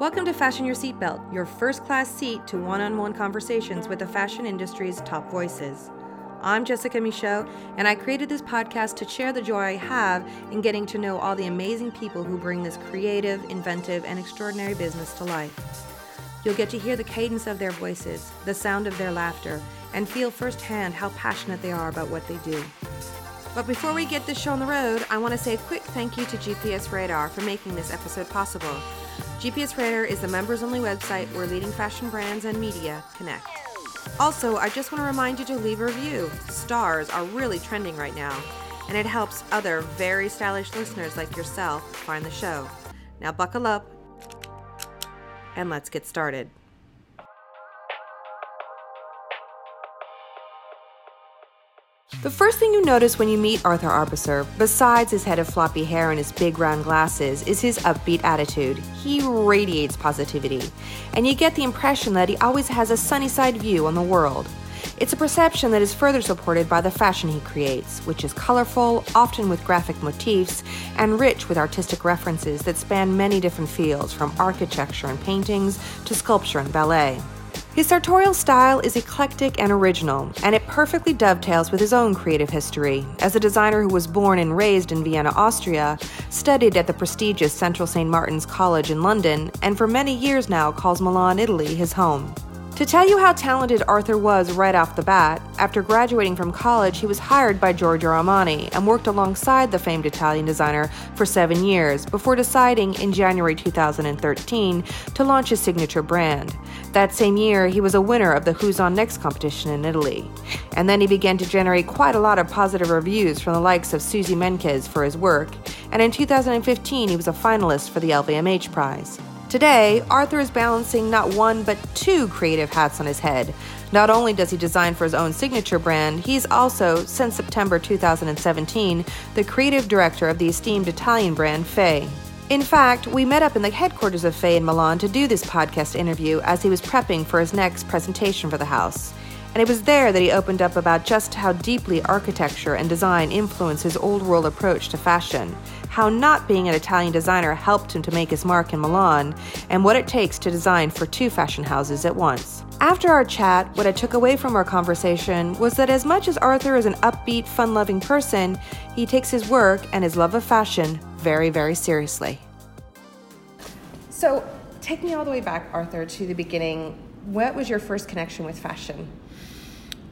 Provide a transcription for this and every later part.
Welcome to Fashion Your Seatbelt, your first class seat to one on one conversations with the fashion industry's top voices. I'm Jessica Michault, and I created this podcast to share the joy I have in getting to know all the amazing people who bring this creative, inventive, and extraordinary business to life. You'll get to hear the cadence of their voices, the sound of their laughter, and feel firsthand how passionate they are about what they do. But before we get this show on the road, I want to say a quick thank you to GPS Radar for making this episode possible. GPS Radar is the members only website where leading fashion brands and media connect. Also, I just want to remind you to leave a review. Stars are really trending right now, and it helps other very stylish listeners like yourself find the show. Now, buckle up and let's get started. The first thing you notice when you meet Arthur Arbesser, besides his head of floppy hair and his big round glasses, is his upbeat attitude. He radiates positivity, and you get the impression that he always has a sunny side view on the world. It's a perception that is further supported by the fashion he creates, which is colorful, often with graphic motifs, and rich with artistic references that span many different fields, from architecture and paintings to sculpture and ballet. His sartorial style is eclectic and original, and it perfectly dovetails with his own creative history. As a designer who was born and raised in Vienna, Austria, studied at the prestigious Central St. Martin's College in London, and for many years now calls Milan, Italy, his home. To tell you how talented Arthur was right off the bat, after graduating from college, he was hired by Giorgio Armani and worked alongside the famed Italian designer for seven years before deciding in January 2013 to launch his signature brand. That same year, he was a winner of the Who's On Next competition in Italy. And then he began to generate quite a lot of positive reviews from the likes of Suzy Menkes for his work, and in 2015, he was a finalist for the LVMH prize. Today, Arthur is balancing not one but two creative hats on his head. Not only does he design for his own signature brand, he's also, since September 2017, the creative director of the esteemed Italian brand Fay. In fact, we met up in the headquarters of Fay in Milan to do this podcast interview as he was prepping for his next presentation for the house. And it was there that he opened up about just how deeply architecture and design influence his old world approach to fashion, how not being an Italian designer helped him to make his mark in Milan, and what it takes to design for two fashion houses at once. After our chat, what I took away from our conversation was that as much as Arthur is an upbeat, fun loving person, he takes his work and his love of fashion very, very seriously. So, take me all the way back, Arthur, to the beginning. What was your first connection with fashion?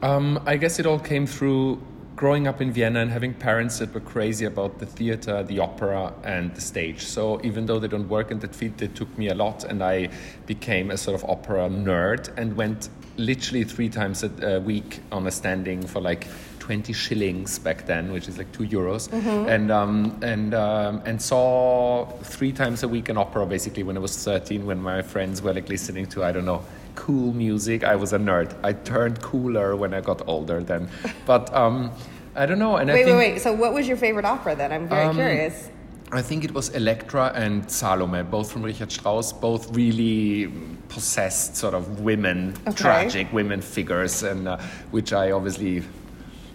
Um, I guess it all came through growing up in Vienna and having parents that were crazy about the theater, the opera, and the stage. So even though they don't work in that field, they took me a lot, and I became a sort of opera nerd and went literally three times a week on a standing for like 20 shillings back then, which is like two euros, mm-hmm. and um, and um, and saw three times a week an opera basically when I was 13, when my friends were like listening to I don't know cool music. I was a nerd. I turned cooler when I got older then. But um, I don't know. And wait, I think, wait, wait. So what was your favorite opera then? I'm very um, curious. I think it was Elektra and Salome, both from Richard Strauss, both really possessed sort of women, okay. tragic women figures, and uh, which I obviously,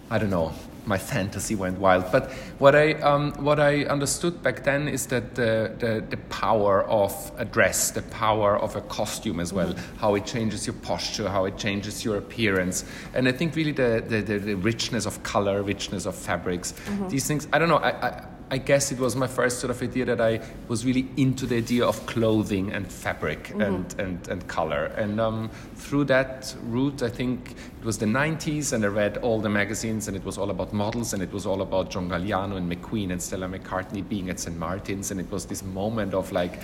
I don't know, my fantasy went wild. But what I um, what I understood back then is that the, the, the power of a dress, the power of a costume as well, mm-hmm. how it changes your posture, how it changes your appearance, and I think really the the, the, richness of color, richness of fabrics, mm-hmm. these things. I don't know. I, I I guess it was my first sort of idea that I was really into the idea of clothing and fabric mm-hmm. and, and, and color. And um, through that route, I think it was the 90s, and I read all the magazines, and it was all about models, and it was all about John Galliano and McQueen and Stella McCartney being at St. Martin's. And it was this moment of like,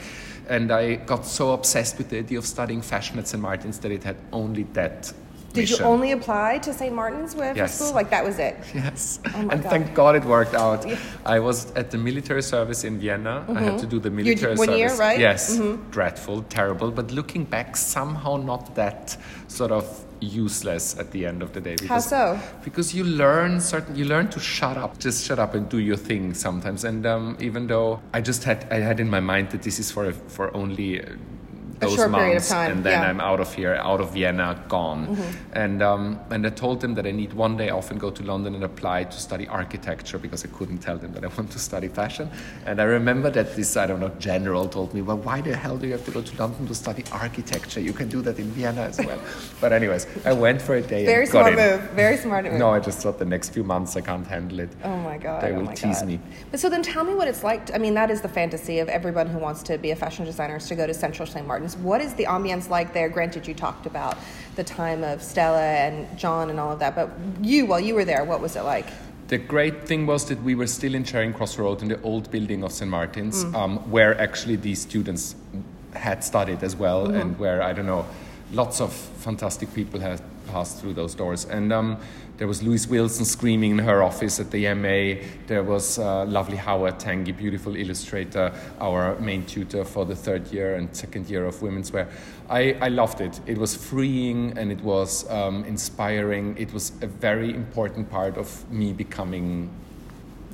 and I got so obsessed with the idea of studying fashion at St. Martin's that it had only that did mission. you only apply to St. Martin's with yes. school? Like that was it? Yes. Oh and God. thank God it worked out. Yeah. I was at the military service in Vienna. Mm-hmm. I had to do the military one service. year, right? Yes. Mm-hmm. Dreadful, terrible. But looking back, somehow not that sort of useless at the end of the day. Because, How so? Because you learn certain, you learn to shut up, just shut up and do your thing sometimes. And um, even though I just had, I had in my mind that this is for for only. Those short period of months, and then yeah. I'm out of here, out of Vienna, gone. Mm-hmm. And um, and I told them that I need one day off and go to London and apply to study architecture because I couldn't tell them that I want to study fashion. And I remember that this I don't know general told me, well, why the hell do you have to go to London to study architecture? You can do that in Vienna as well. but anyways, I went for a day. Very and got smart move. Very smart move. No, I just thought the next few months I can't handle it. Oh my god! They oh will my tease god. me. But so then, tell me what it's like. To, I mean, that is the fantasy of everyone who wants to be a fashion designer is to go to Central St. Martin's. What is the ambience like there? Granted, you talked about the time of Stella and John and all of that, but you, while you were there, what was it like? The great thing was that we were still in Charing Cross Road in the old building of St. Martin's, Mm. um, where actually these students had studied as well, Mm-hmm. and where, I don't know, lots of fantastic people had passed through those doors. And um, there was Louise Wilson screaming in her office at the MA. There was uh, lovely Howard Tangye, beautiful illustrator, our main tutor for the third year and second year of women's wear. I, I loved it. It was freeing and it was um, inspiring. It was a very important part of me becoming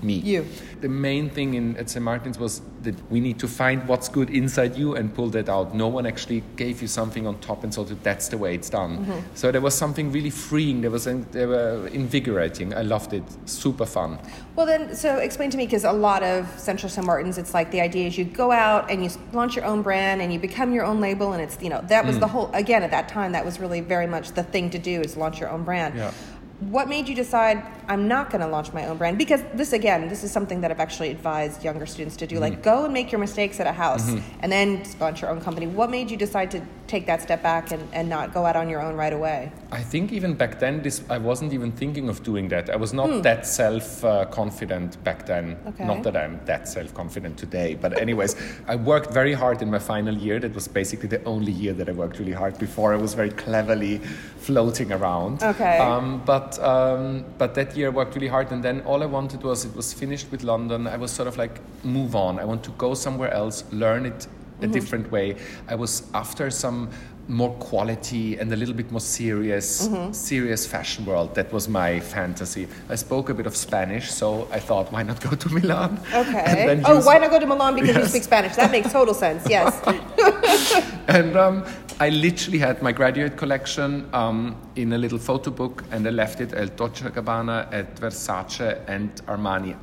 me. You. The main thing in at St. Martin's was that we need to find what's good inside you and pull that out. No one actually gave you something on top and so that that's the way it's done. Mm-hmm. So there was something really freeing. There was an, they were invigorating. I loved it. Super fun. Well, then, so explain to me because a lot of Central St. Martin's, it's like the idea is you go out and you launch your own brand and you become your own label, and it's you know that was Mm. the whole again at that time that was really very much the thing to do is launch your own brand. Yeah. What made you decide I'm not going to launch my own brand? Because this again, this is something that I've actually advised younger students to do. Mm-hmm. Like, go and make your mistakes at a house, and then launch your own company. What made you decide to take that step back and, and not go out on your own right away? I think even back then, this I wasn't even thinking of doing that. I was not Hmm. that self uh, confident back then. Okay. Not that I'm that self confident today, but anyways, I worked very hard in my final year. That was basically the only year that I worked really hard. Before I was very cleverly floating around. Okay. Um, but um, but that year I worked really hard, and then all I wanted was it was finished with London. I was sort of like move on. I want to go somewhere else, learn it a different way. I was after some more quality and a little bit more serious serious fashion world that was my fantasy i spoke a bit of spanish so i thought why not go to milan Okay. oh, why not go to Milan because you speak Spanish? That makes total sense. Yes. and um, I literally had my graduate collection um, in a little photo book, and I left it at Dolce & Gabbana, at Versace, and Armani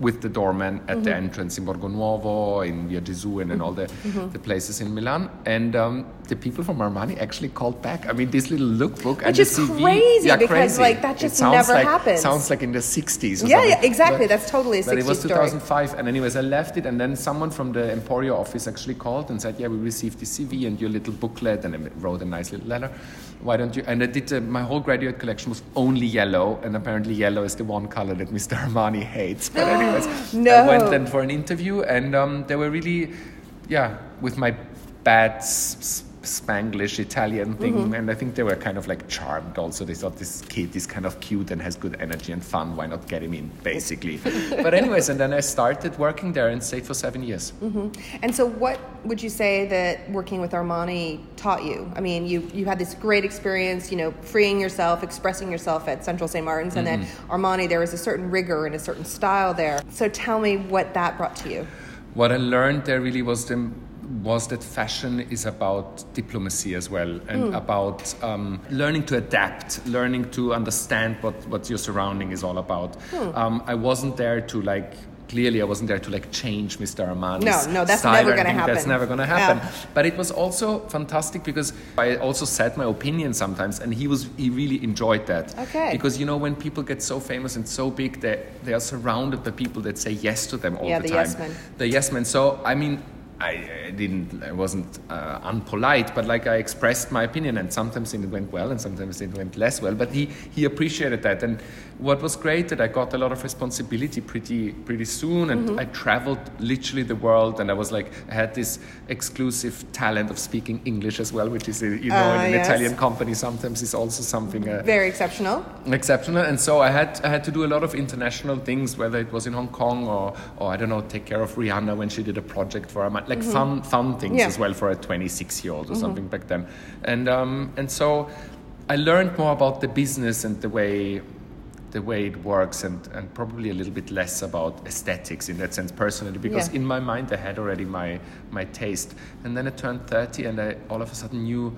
with the doorman at the mm-hmm. entrance in Borgo Nuovo, in Via Gesù, and in mm-hmm. all the, mm-hmm. the places in Milan. And um, the people from Armani actually called back. I mean, this little lookbook and Which the is CV. crazy yeah, because, crazy. like, that just never like, happens. Sounds like in the 60s Yeah, something. yeah, exactly. But- That's totally a but it 60s was story. 2005, and anyways, I left it, and then someone from the Emporio office actually called and said, "Yeah, we received the CV and your little booklet," and I wrote a nice little letter. Why don't you? And I did. Uh, my whole graduate collection was only yellow, and apparently yellow is the one color that Mr. Armani hates. But anyways, No. I went then for an interview, and um, they were really, yeah, with my bad. S- Spanglish Italian thing, Mm-hmm. and I think they were kind of like charmed. Also, they thought this kid is kind of cute and has good energy and fun. Why not get him in, basically? but anyways, and then I started working there and stayed for seven years. And so, what would you say that working with Armani taught you? I mean, you you had this great experience, you know, freeing yourself, expressing yourself at Central St. Martin's, and then Armani. There was a certain rigor and a certain style there. So, tell me what that brought to you. What I learned there really was the was that fashion is about diplomacy as well and about um, learning to adapt, learning to understand what, what your surrounding is all about. Um, I wasn't there to like. Clearly, I wasn't there to like change Mr. Armani's No, no, that's style never or gonna anything. That's never going to happen. Yeah. But it was also fantastic because I also said my opinion sometimes, and he was he really enjoyed that. Okay. Because you know when people get so famous and so big, they they are surrounded by people that say yes to them all Yeah, the, the time. yes men. The yes men. So I mean, I, I didn't. I wasn't uh, unpolite, but like I expressed my opinion, and sometimes it went well, and sometimes it went less well. But he he appreciated that, and what was great that I got a lot of responsibility pretty pretty soon, and Mm-hmm. I traveled literally the world, and I was like I had this exclusive talent of speaking English as well, which is uh, you know Ah, in an yes. Italian company sometimes is also something. Uh, Very exceptional. exceptional and so i had i had to do a lot of international things whether it was in hong kong or or i don't know take care of rihanna when she did a project for her like fun fun things Yeah. as well for a 26 year old or something back then and um and so i learned more about the business and the way the way it works and, and probably a little bit less about aesthetics in that sense personally because Yeah. in my mind I had already my my taste and then I turned 30 and I all of a sudden knew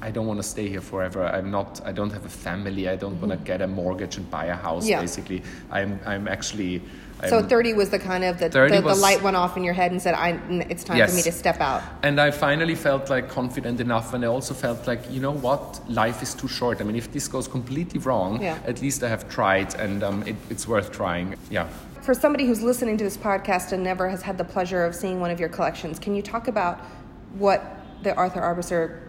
I don't want to stay here forever. I'm not. I don't have a family. I don't want to get a mortgage and buy a house. Mm-hmm. Yeah. Basically, I'm. I'm actually. I'm, So 30 was the kind of the, 30 the, the light went off in your head and said, I, it's time Yes. for me to step out. And I finally felt like confident enough, and I also felt like, you know what, life is too short. I mean, if this goes completely wrong, Yeah. at least I have tried, and um, it, it's worth trying. Yeah. For somebody who's listening to this podcast and never has had the pleasure of seeing one of your collections, can you talk about what the Arthur Arbesser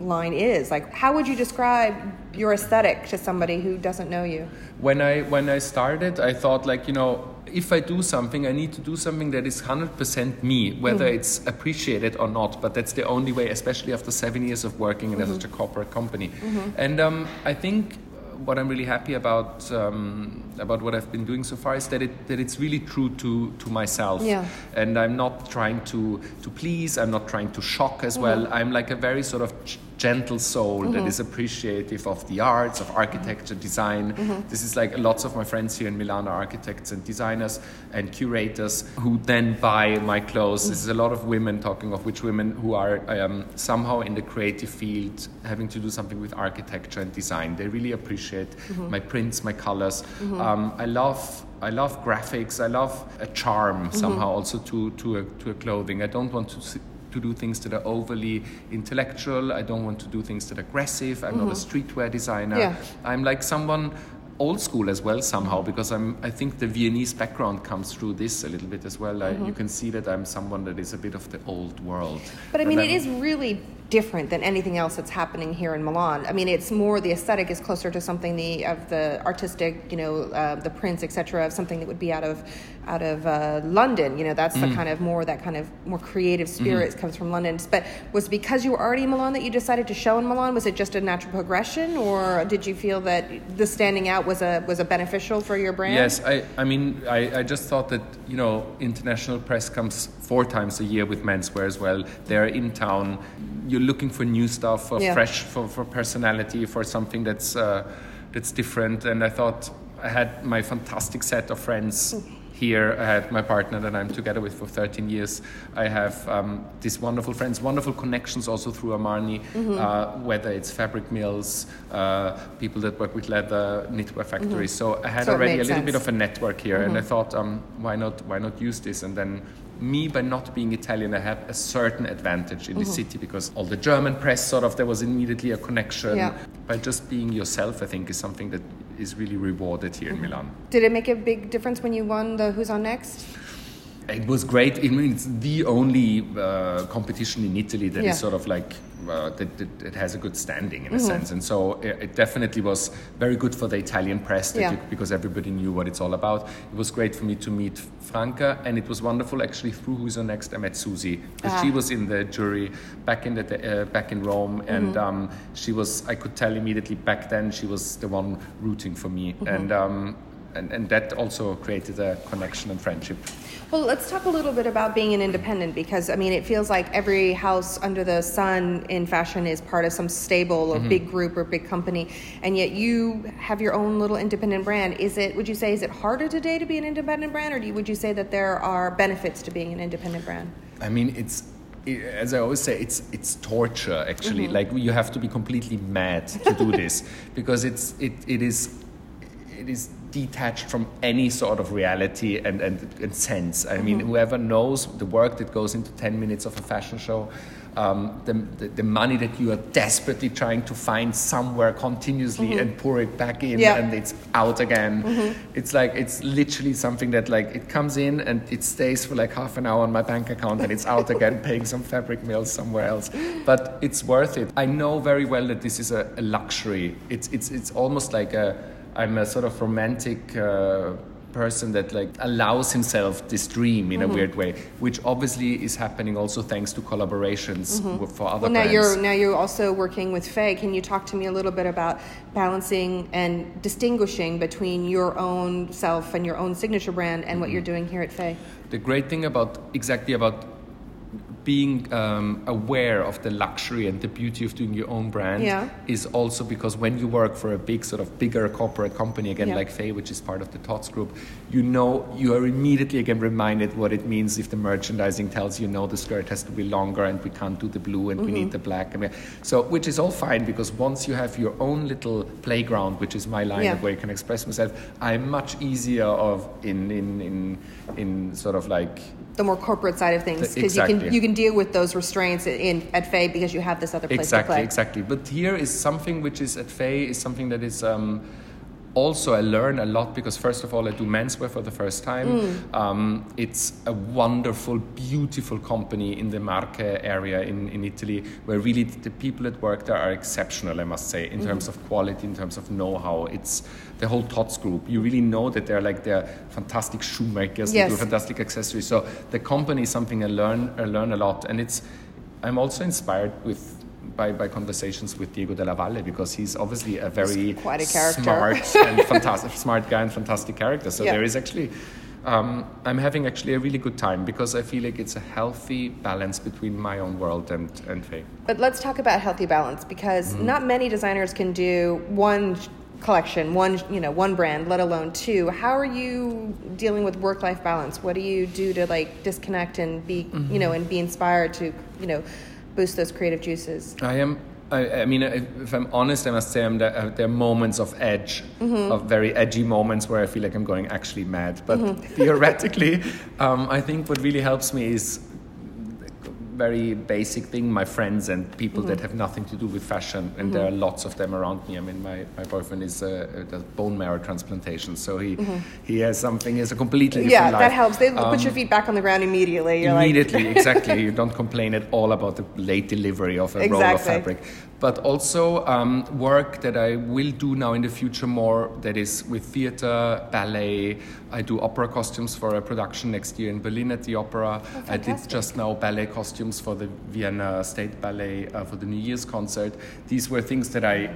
line is? Like, how would you describe your aesthetic to somebody who doesn't know you? When I when I started, I thought like, you know, if I do something, I need to do something that is hundred percent me, whether it's appreciated or not. But that's the only way, especially after seven years of working in such a corporate company. And um, I think what I'm really happy about um, about what I've been doing so far is that it that it's really true to to myself. Yeah. And I'm not trying to to please. I'm not trying to shock as well. I'm like a very sort of g- gentle soul that mm-hmm. is appreciative of the arts, of architecture, design. Mm-hmm. This is like lots of my friends here in Milan are architects and designers and curators who then buy my clothes. This is a lot of women talking of which women who are um, somehow in the creative field having to do something with architecture and design. They really appreciate mm-hmm. my prints, my colors. Um, I love I love graphics. I love a charm somehow also to to a, to a clothing. I don't want to. To do things that are overly intellectual. I don't want to do things that are aggressive. I'm not a mm-hmm. streetwear designer. Yeah. I'm like someone old school as well somehow because I'm. I think the Viennese background comes through this a little bit as well. I, you mm-hmm. can see that I'm someone that is a bit of the old world. But I mean, it is really different than anything else that's happening here in Milan. I mean, it's more the aesthetic is closer to something the of the artistic, you know, uh, the prints, etc., of something that would be out of out of uh, London. You know, that's the kind of more that kind of more creative spirit comes from London. But was it because you were already in Milan that you decided to show in Milan? Was it just a natural progression, or did you feel that the standing out was a was a beneficial for your brand? Yes, I, I mean, I, I just thought that, you know, international press comes four times a year with menswear as well. They're in town. You're looking for new stuff, for Yeah. fresh, for, for personality, for something that's, uh, that's different. And I thought I had my fantastic set of friends here. I had my partner that I'm together with for 13 years. I have um, these wonderful friends, wonderful connections also through Armani, Mm-hmm. uh, whether it's fabric mills, uh, people that work with leather, knitwear factories. So I had So already a little bit of a network here, and I thought, um, why not? Why not use this? And then me, by not being Italian, I had a certain advantage in the mm-hmm. city because all the German press sort of there was immediately a connection. Yeah. By just being yourself, I think is something that is really rewarded here in mm-hmm. Milan. Did it make a big difference when you won the Who's on Next? It was great. I mean, it's the only uh, competition in Italy that is Yeah. sort of like uh, that, that, that has a good standing in a sense, and so it, it definitely was very good for the Italian press that Yeah. you, because everybody knew what it's all about. It was great for me to meet Franca, and it was wonderful actually through Who's on Next. I met Suzy because she Ah. was in the jury back in the uh, back in Rome, and um, she was. I could tell immediately back then she was the one rooting for me, and. Um, and, and that also created a connection and friendship. Well, let's talk a little bit about being an independent because I mean, it feels like every house under the sun in fashion is part of some stable or mm-hmm. big group or big company, and yet you have your own little independent brand. Is it? Would you say is it harder today to be an independent brand, or do you, would you say that there are benefits to being an independent brand? I mean, it's as I always say, it's it's torture. Actually, mm-hmm. like you have to be completely mad to do this because it's it it is it is detached from any sort of reality and, and, and sense. I mean, mm-hmm. whoever knows the work that goes into 10 minutes of a fashion show, um, the, the, the money that you are desperately trying to find somewhere continuously mm-hmm. and pour it back in Yeah. and it's out again. Mm-hmm. It's like, it's literally something that like, it comes in and it stays for like half an hour on my bank account and it's out again paying some fabric mills somewhere else. But it's worth it. I know very well that this is a, a luxury. It's, it's, it's almost like a, I'm a sort of romantic uh, person that like allows himself this dream in a mm-hmm. weird way, which obviously is happening also thanks to collaborations mm-hmm. with- for other Well, now brands. you're now you're also working with Fay. Can you talk to me a little bit about balancing and distinguishing between your own self and your own signature brand and what mm-hmm. you're doing here at Fay? the great thing about exactly about being um, aware of the luxury and the beauty of doing your own brand Yeah. is also because when you work for a big sort of bigger corporate company again Yeah. like Fay, which is part of the Tod's group, you know you are immediately again reminded what it means if the merchandising tells you no the skirt has to be longer and we can't do the blue and we Mm-hmm. need the black. I mean, so which is all fine because once you have your own little playground, which is my line Yeah. of where you can express myself, I'm much easier of in in in in sort of like the more corporate side of things because you can you can deal with those restraints in at Fay because you have this other place exactly to play. exactly but here is something which is at Fay is something that is um, also I learn a lot because first of all I do menswear for the first time. Mm. um, it's a wonderful beautiful company in the Marche area in, in Italy where really the people that work there are exceptional I must say in Mm-hmm. terms of quality in terms of know-how. It's the whole Tod's group. You really know that they're like they're fantastic shoemakers they do fantastic accessories. So the company is something I learn I learn a lot. And it's I'm also inspired with by, by conversations with Diego Della Valle because he's obviously a very quite a character. smart and fantastic smart guy and fantastic character. So Yeah. there is actually um, I'm having actually a really good time because I feel like it's a healthy balance between my own world and and Fay. But let's talk about healthy balance because Mm-hmm. not many designers can do one collection, one you know, one brand, let alone two. How are you dealing with work-life balance? What do you do to like disconnect and be, you know, and be inspired to, you know, boost those creative juices? I am. I, I mean, if if I'm honest, I must say I'm there, uh, there are moments of edge, of very edgy moments where I feel like I'm going actually mad. But theoretically, um, I think what really helps me is very basic thing. My friends and people that have nothing to do with fashion and there are lots of them around me. I mean my, my boyfriend is a, uh, does bone marrow transplantation so he he has something has a completely different Yeah, life. that helps. They put Um, your feet back on the ground immediately. You're immediately like, exactly. You don't complain at all about the late delivery of a roll of fabric but also um, work that i will do now in the future more that is with theater ballet. I do opera costumes for a production next year in berlin at the opera. I did just now ballet costumes for the vienna state ballet uh, for the new year's concert. These were things that i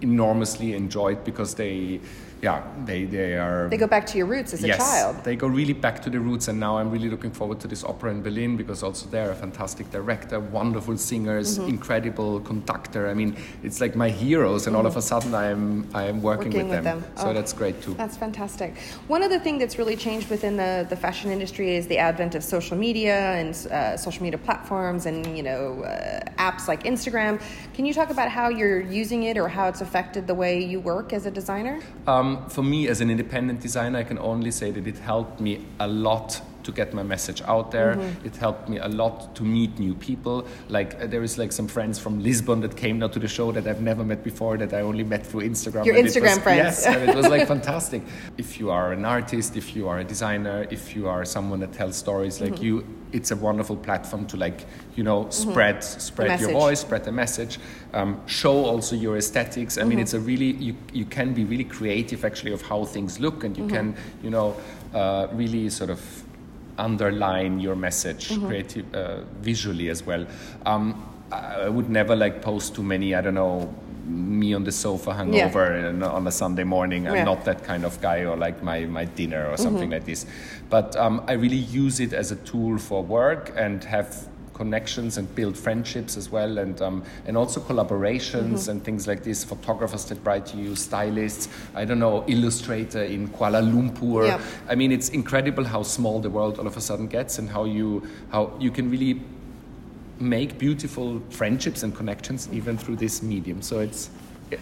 enormously enjoyed because they yeah they they are they go back to your roots as a yes, child. They go really back to the roots, and now I'm really looking forward to this opera in Berlin because also they're a fantastic director, wonderful singers, Mm-hmm. incredible conductor. I mean, it's like my heroes, and all of a sudden I am I am working, Mm-hmm. Working with with them. them. So Oh. that's great too. That's fantastic. One other thing that's really changed within the, the fashion industry is the advent of social media and uh, social media platforms and you know uh, apps like Instagram. Can you talk about how you're using it or how it's affected the way you work as a designer? Um, Um, for me, as an independent designer, I can only say that it helped me a lot to get my message out there. Mm-hmm. It helped me a lot to meet new people. Like uh, there is like some friends from Lisbon that came now to the show that I've never met before that I only met through Instagram. Your and it Instagram was- friends. Yes, and it was like fantastic. If you are an artist, if you are a designer, if you are someone that tells stories like Mm-hmm. you, it's a wonderful platform to like you know spread spread your voice, spread the message, um, show also your aesthetics. I mean, Mm-hmm. it's a really you you can be really creative actually of how things look, and you Mm-hmm. can you know uh, really sort of underline your message Mm-hmm. creative uh, visually as well. Um, I would never like post too many. I don't know. Me on the sofa hungover and on a Sunday morning. I'm Yeah. not that kind of guy, or like my, my dinner or something like this. But um, I really use it as a tool for work and have connections and build friendships as well, and um, and also collaborations and things like this. Photographers that write to you, stylists. I don't know, illustrator in Kuala Lumpur. Yeah. I mean, it's incredible how small the world all of a sudden gets, and how you how you can really make beautiful friendships and connections even through this medium. So it's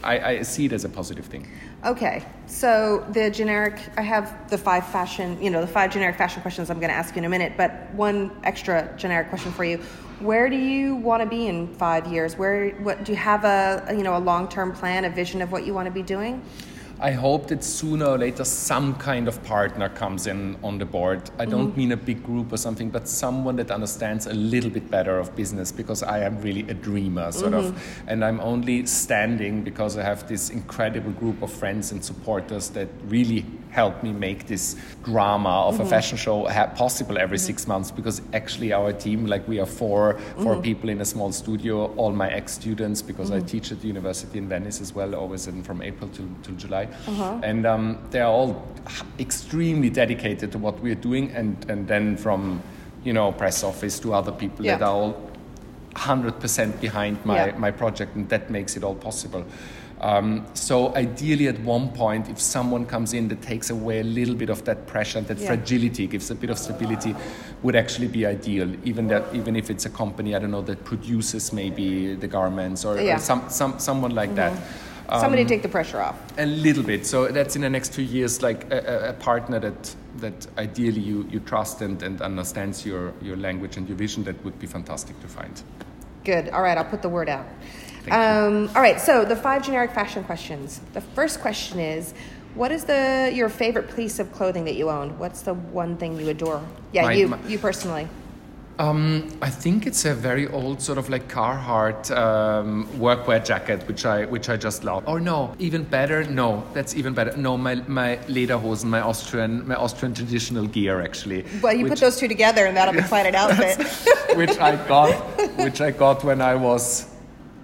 I, I see it as a positive thing. Okay, so the generic, I have the five fashion, you know, the five generic fashion questions I'm going to ask you in a minute, but one extra generic question for you. Where do you want to be in five years? Where, what, do you have a, you know, a long-term plan, a vision of what you want to be doing? I hope that sooner or later some kind of partner comes in on the board. I don't mm-hmm. mean a big group or something, but someone that understands a little bit better of business because I am really a dreamer, sort of. Mm-hmm. And I'm only standing because I have this incredible group of friends and supporters that really help me make this drama of a mm-hmm. fashion show ha- possible every mm-hmm. six months because actually our team like we are four four mm-hmm. people in a small studio all my ex students because i teach at the university in venice as well always in, from april to, to july uh-huh. and um, they are all extremely dedicated to what we're doing and and then from you know, press office, to other people Yeah. that are all 100% behind my, Yeah. my project, and that makes it all possible. Um, so ideally, at one point, if someone comes in that takes away a little bit of that pressure and that Yeah. fragility, gives a bit of stability, would actually be ideal. Even that, even if it's a company, I don't know, that produces maybe the garments or, or Yeah. Mm-hmm. some, some someone like that. Somebody take the pressure off. A little bit. So that's in the next two years, like a, a- a partner that that ideally you, you trust and, and understands your, your language and your vision. That would be fantastic to find. Good. All right, I'll put the word out. Um, all right, so the five generic fashion questions. The first question is, what is the your favorite piece of clothing that you own? What's the one thing you adore? Yeah, My- you my- you personally. Um, I think it's a very old sort of like Carhartt um, workwear jacket, which I which I just love. Or no, even better. No, that's even better. No, my my lederhosen, my Austrian my Austrian traditional gear actually. Well, you which- put those two together, and that'll be quite an outfit. which I got, which I got when I was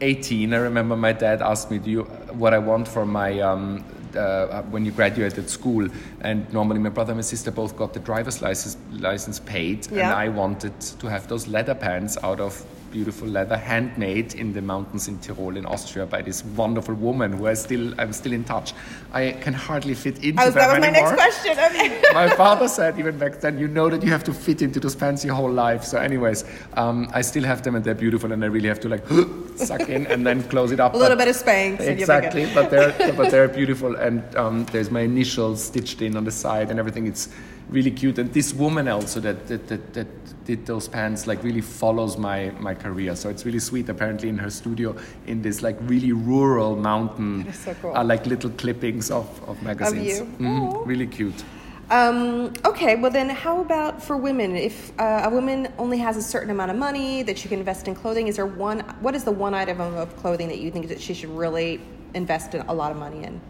18. I remember my dad asked me, "Do you what I want for my um, uh, when you graduated school?" And normally my brother and my sister both got the driver's license license paid, and I wanted to have those leather pants out of beautiful leather, handmade in the mountains in Tyrol in Austria by this wonderful woman who I still I'm still in touch. I can hardly fit into I was, them that was my next question. Okay. my father said even back then, you know that you have to fit into those pants your whole life. So, anyways, um, I still have them and they're beautiful, and I really have to like suck in and then close it up. A little But- bit of Spanx. and you'll be good. Exactly, but they're but they're beautiful, and um, there's my initials stitched in on the side and everything. It's really cute, and this woman also that that, that, that did those pants like really follows my my career. So it's really sweet. Apparently, in her studio, in this like really rural mountain, so cool. are like little clippings of of magazines. you. Mhm, really cute. Um, okay, well then, how about for women? If uh, a woman only has a certain amount of money that she can invest in clothing, is there one? What is the one item of, of clothing that you think that she should really invest in a lot of money in?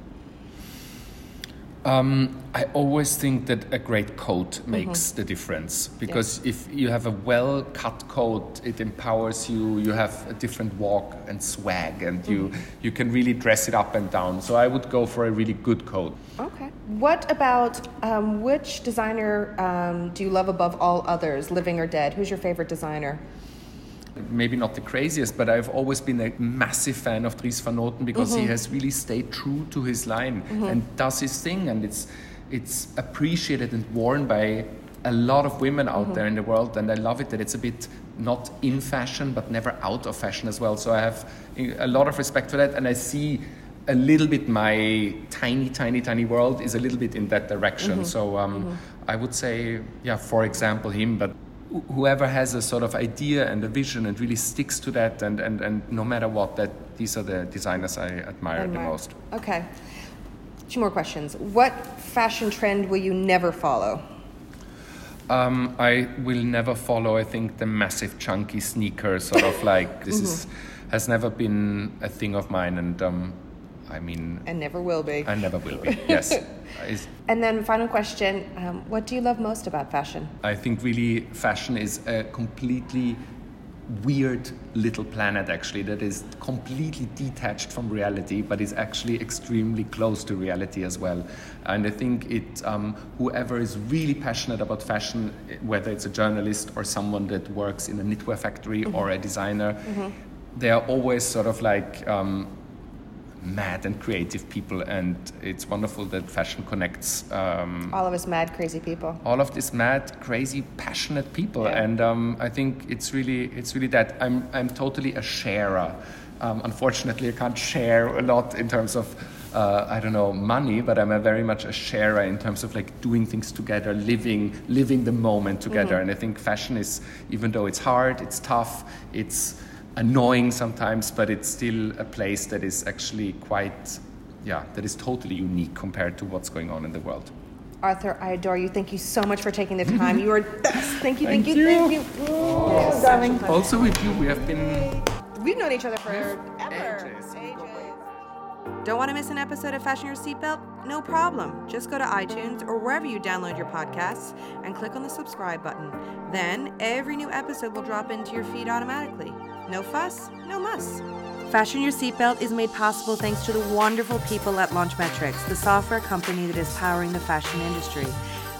Um, I always think that a great coat Mm-hmm. makes the difference because if you have a well cut coat, it empowers you. You have a different walk and swag, and you Mm-hmm. you can really dress it up and down. So I would go for a really good coat. Okay. What about um, which designer um, do you love above all others, living or dead? Who's your favorite designer? Maybe not the craziest, but I've always been a massive fan of Dries van Noten because Mm-hmm. he has really stayed true to his line and does his thing, and it's it's appreciated and worn by a lot of women out Mm-hmm. there in the world, and I love it that it's a bit not in fashion but never out of fashion as well. So I have a lot of respect for that, and I see a little bit my tiny, tiny, tiny world is a little bit in that direction. So um, I would say, yeah, for example, him, but whoever has a sort of idea and a vision and really sticks to that, and, and, and no matter what, that these are the designers I admire, the most. Okay. Two more questions. What fashion trend will you never follow? Um, I will never follow. I think the massive chunky sneaker sort of like this is has never been a thing of mine, and um, I mean And never will be. I never will be. Yes, And then, final question um, What do you love most about fashion? I think really fashion is a completely weird little planet actually that is completely detached from reality but is actually extremely close to reality as well and i think it um, whoever is really passionate about fashion whether it's a journalist or someone that works in a knitwear factory or a designer they are always sort of like um, mad and creative people and it's wonderful that fashion connects um, All of us mad, crazy people. all of these mad, crazy, passionate people, Yeah. and um, I think it's really, it's really that. I'm, I'm totally a sharer. Um, unfortunately, I can't share a lot in terms of, uh, I don't know, money, but I'm a very much a sharer in terms of like doing things together, living, living the moment together. And I think fashion is, even though it's hard, it's tough, it's annoying sometimes, but it's still a place that is actually quite, yeah, that is totally unique compared to what's going on in the world. Arthur, I adore you. Thank you so much for taking the time. You are the best. Thank you, thank, Thank you, you. thank you. Oh, yes. darling. Also with you, we have been We've known each other for ever. Ages. Don't want to miss an episode of Fashion Your Seatbelt? No problem. Just go to iTunes or wherever you download your podcasts and click on the subscribe button. Then every new episode will drop into your feed automatically. No fuss, no muss. Fashion Your Seatbelt is made possible thanks to the wonderful people at Launchmetrics, the software company that is powering the fashion industry.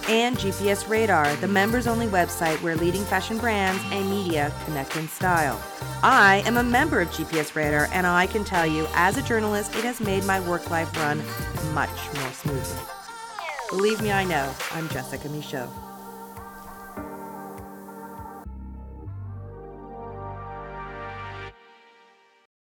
and GPS Radar, the members only website where leading fashion brands and media connect in style. I am a member of GPS Radar, and I can tell you, as a journalist, it has made my work life run much more smoothly. Believe me, I know. I'm Jessica Michault.